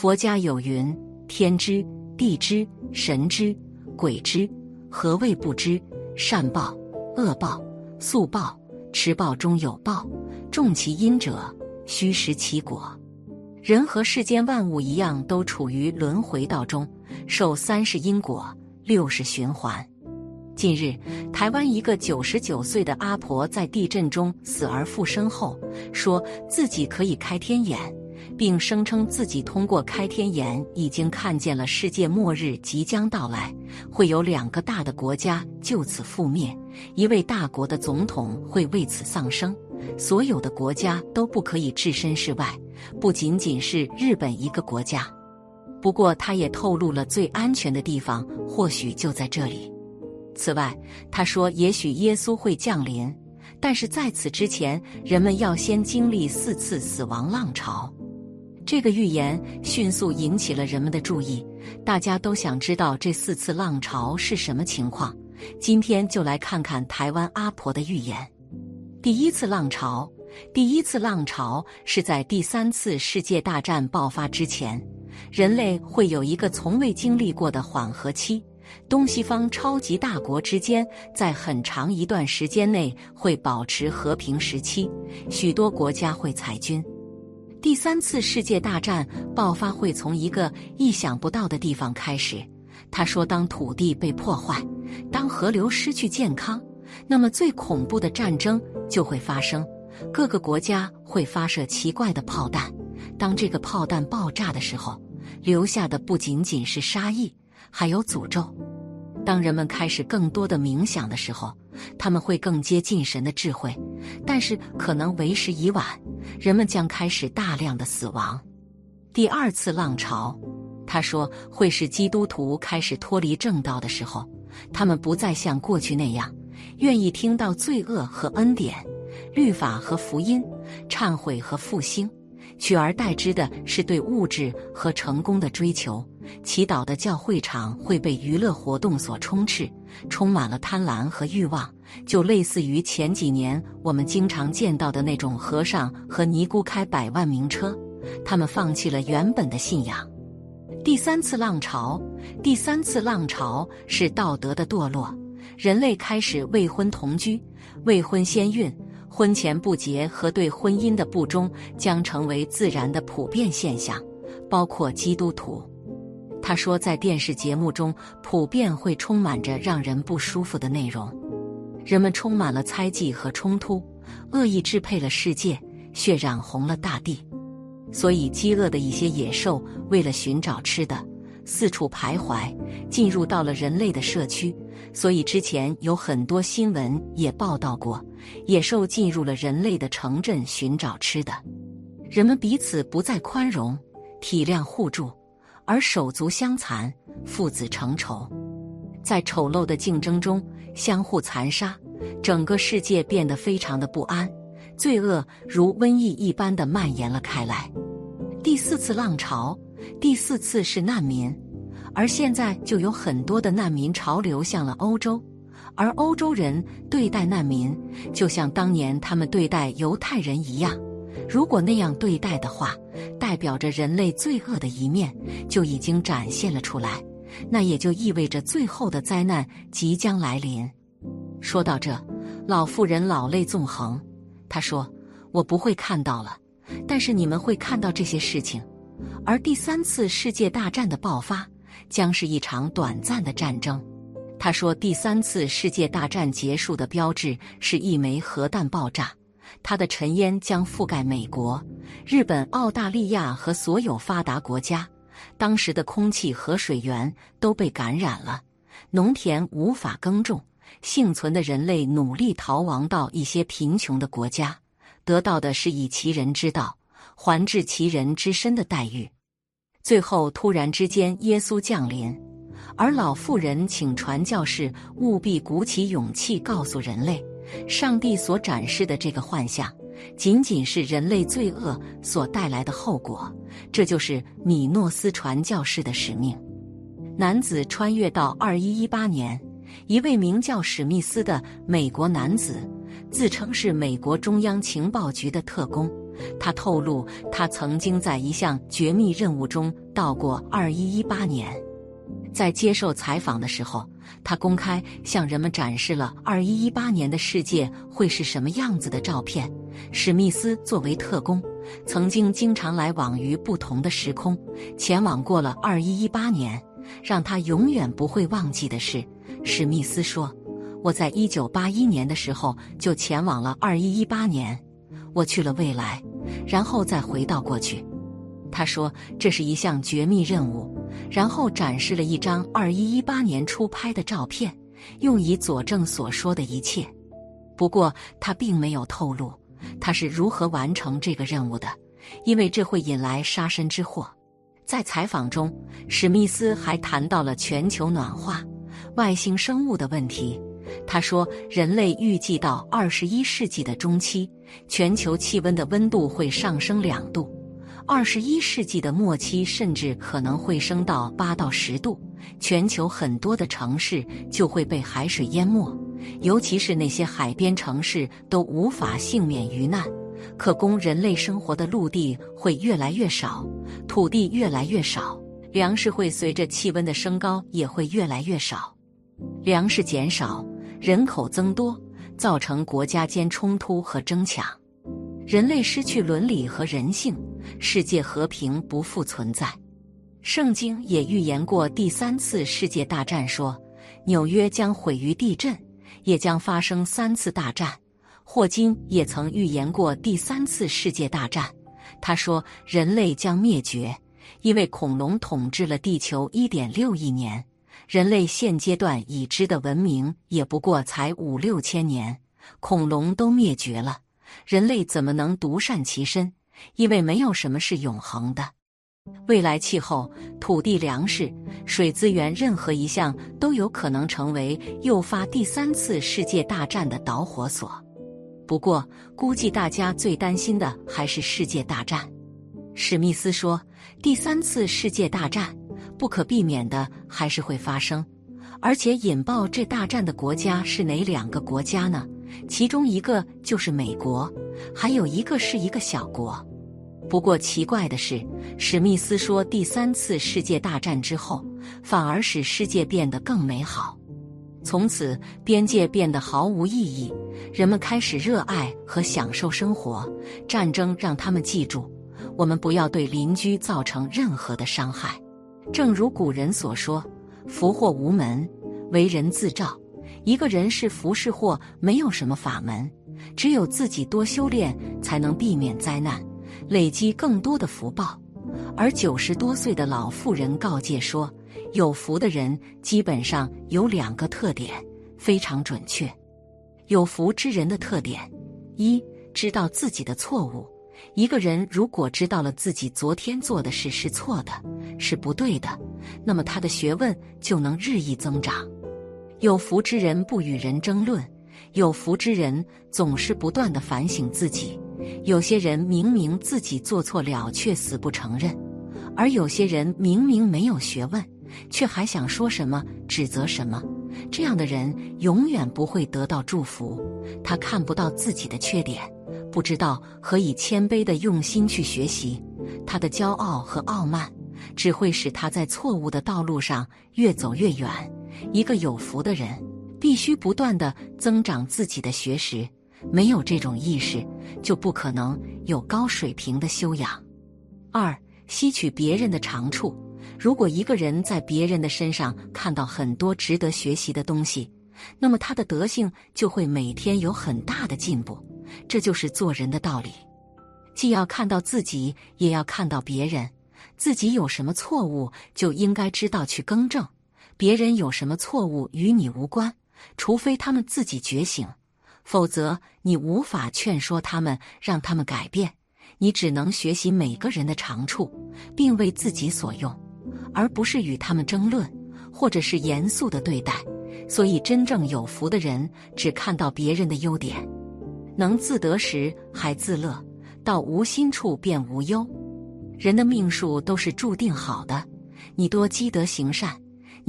佛家有云：“天知，地知，神知，鬼知，何谓不知？善报、恶报、速报、迟报中有报，种其因者，须食其果。”人和世间万物一样，都处于轮回道中，受三世因果、六世循环。近日，台湾一个九十九岁的阿婆在地震中死而复生后，说自己可以开天眼，并声称自己通过开天眼已经看见了世界末日即将到来，会有两个大的国家就此覆灭，一位大国的总统会为此丧生，所有的国家都不可以置身事外。不仅仅是日本一个国家，不过他也透露了最安全的地方或许就在这里。此外，他说也许耶稣会降临，但是在此之前，人们要先经历四次死亡浪潮。这个预言迅速引起了人们的注意，大家都想知道这四次浪潮是什么情况。今天就来看看台湾阿婆的预言：第一次浪潮。第一次浪潮是在第三次世界大战爆发之前，人类会有一个从未经历过的缓和期。东西方超级大国之间在很长一段时间内会保持和平时期，许多国家会裁军。第三次世界大战爆发会从一个意想不到的地方开始。他说：“当土地被破坏，当河流失去健康，那么最恐怖的战争就会发生。”各个国家会发射奇怪的炮弹，当这个炮弹爆炸的时候，留下的不仅仅是杀意，还有诅咒。当人们开始更多的冥想的时候，他们会更接近神的智慧，但是可能为时已晚，人们将开始大量的死亡。第二次浪潮，他说会是基督徒开始脱离正道的时候，他们不再像过去那样愿意听到罪恶和恩典。律法和福音，忏悔和复兴，取而代之的是对物质和成功的追求。祈祷的教会场会被娱乐活动所充斥，充满了贪婪和欲望，就类似于前几年我们经常见到的那种和尚和尼姑开百万名车。他们放弃了原本的信仰。第三次浪潮，第三次浪潮是道德的堕落，人类开始未婚同居，未婚先孕。婚前不结和对婚姻的不忠将成为自然的普遍现象，包括基督徒。他说，在电视节目中普遍会充满着让人不舒服的内容，人们充满了猜忌和冲突，恶意支配了世界，血染红了大地。所以，饥饿的一些野兽为了寻找吃的。四处徘徊，进入到了人类的社区，所以之前有很多新闻也报道过，野兽进入了人类的城镇寻找吃的。人们彼此不再宽容、体谅、互助，而手足相残、父子成仇，在丑陋的竞争中相互残杀，整个世界变得非常的不安，罪恶如瘟疫一般的蔓延了开来。第四次浪潮。第四次是难民，而现在就有很多的难民潮流向了欧洲，而欧洲人对待难民就像当年他们对待犹太人一样。如果那样对待的话，代表着人类罪恶的一面就已经展现了出来，那也就意味着最后的灾难即将来临。说到这，老妇人老泪纵横，她说：“我不会看到了，但是你们会看到这些事情。”而第三次世界大战的爆发将是一场短暂的战争。他说，第三次世界大战结束的标志是一枚核弹爆炸，它的尘烟将覆盖美国、日本、澳大利亚和所有发达国家。当时的空气和水源都被感染了，农田无法耕种，幸存的人类努力逃亡到一些贫穷的国家，得到的是以其人之道。还治其人之身的待遇，最后突然之间，耶稣降临，而老妇人请传教士务必鼓起勇气，告诉人类，上帝所展示的这个幻象，仅仅是人类罪恶所带来的后果。这就是米诺斯传教士的使命。男子穿越到二一一八年，一位名叫史密斯的美国男子，自称是美国中央情报局的特工。他透露，他曾经在一项绝密任务中。到过二一一八年。在接受采访的时候，他公开向人们展示了二一一八年的世界会是什么样子的照片。史密斯作为特工，曾经经常来往于不同的时空，前往过了二一一八年。让他永远不会忘记的是，史密斯说：“我在一九八一年的时候就前往了二一一八年，我去了未来，然后再回到过去。”他说这是一项绝密任务。然后展示了一张二一一八年初拍的照片，用以佐证所说的一切。不过他并没有透露他是如何完成这个任务的，因为这会引来杀身之祸。在采访中，史密斯还谈到了全球暖化、外星生物的问题。他说，人类预计到二十一世纪的中期，全球气温的温度会上升两度。二十一世纪的末期，甚至可能会升到八到十度，全球很多的城市就会被海水淹没，尤其是那些海边城市都无法幸免于难。可供人类生活的陆地会越来越少，土地越来越少，粮食会随着气温的升高也会越来越少，粮食减少，人口增多，造成国家间冲突和争抢。人类失去伦理和人性，世界和平不复存在。圣经也预言过第三次世界大战，说纽约将毁于地震，也将发生三次大战。霍金也曾预言过第三次世界大战，他说人类将灭绝，因为恐龙统治了地球一点六亿年，人类现阶段已知的文明也不过才五六千年，恐龙都灭绝了。人类怎么能独善其身？因为没有什么是永恒的。未来气候、土地、粮食、水资源，任何一项都有可能成为诱发第三次世界大战的导火索。不过，估计大家最担心的还是世界大战。史密斯说：“第三次世界大战不可避免的还是会发生，而且引爆这大战的国家是哪两个国家呢？”其中一个就是美国，还有一个是一个小国。不过奇怪的是，史密斯说，第三次世界大战之后，反而使世界变得更美好。从此，边界变得毫无意义，人们开始热爱和享受生活。战争让他们记住，我们不要对邻居造成任何的伤害。正如古人所说：“福祸无门，为人自照。”一个人是福是祸，没有什么法门，只有自己多修炼，才能避免灾难，累积更多的福报。而九十多岁的老妇人告诫说：“有福的人基本上有两个特点，非常准确。有福之人的特点：一，知道自己的错误。一个人如果知道了自己昨天做的事是错的，是不对的，那么他的学问就能日益增长。”有福之人不与人争论，有福之人总是不断的反省自己。有些人明明自己做错了，却死不承认；而有些人明明没有学问，却还想说什么指责什么。这样的人永远不会得到祝福。他看不到自己的缺点，不知道何以谦卑的用心去学习。他的骄傲和傲慢，只会使他在错误的道路上越走越远。一个有福的人，必须不断的增长自己的学识。没有这种意识，就不可能有高水平的修养。二，吸取别人的长处。如果一个人在别人的身上看到很多值得学习的东西，那么他的德性就会每天有很大的进步。这就是做人的道理，既要看到自己，也要看到别人。自己有什么错误，就应该知道去更正。别人有什么错误与你无关，除非他们自己觉醒，否则你无法劝说他们，让他们改变。你只能学习每个人的长处，并为自己所用，而不是与他们争论，或者是严肃的对待。所以，真正有福的人只看到别人的优点，能自得时还自乐，到无心处便无忧。人的命数都是注定好的，你多积德行善。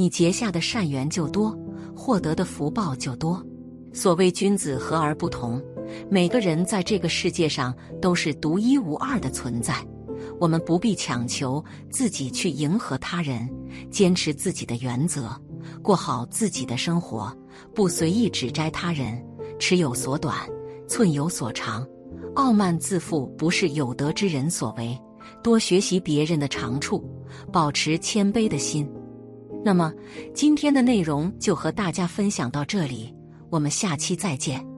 你结下的善缘就多，获得的福报就多。所谓君子和而不同，每个人在这个世界上都是独一无二的存在。我们不必强求自己去迎合他人，坚持自己的原则，过好自己的生活，不随意指摘他人。尺有所短，寸有所长。傲慢自负不是有德之人所为。多学习别人的长处，保持谦卑的心。那么，今天的内容就和大家分享到这里，我们下期再见。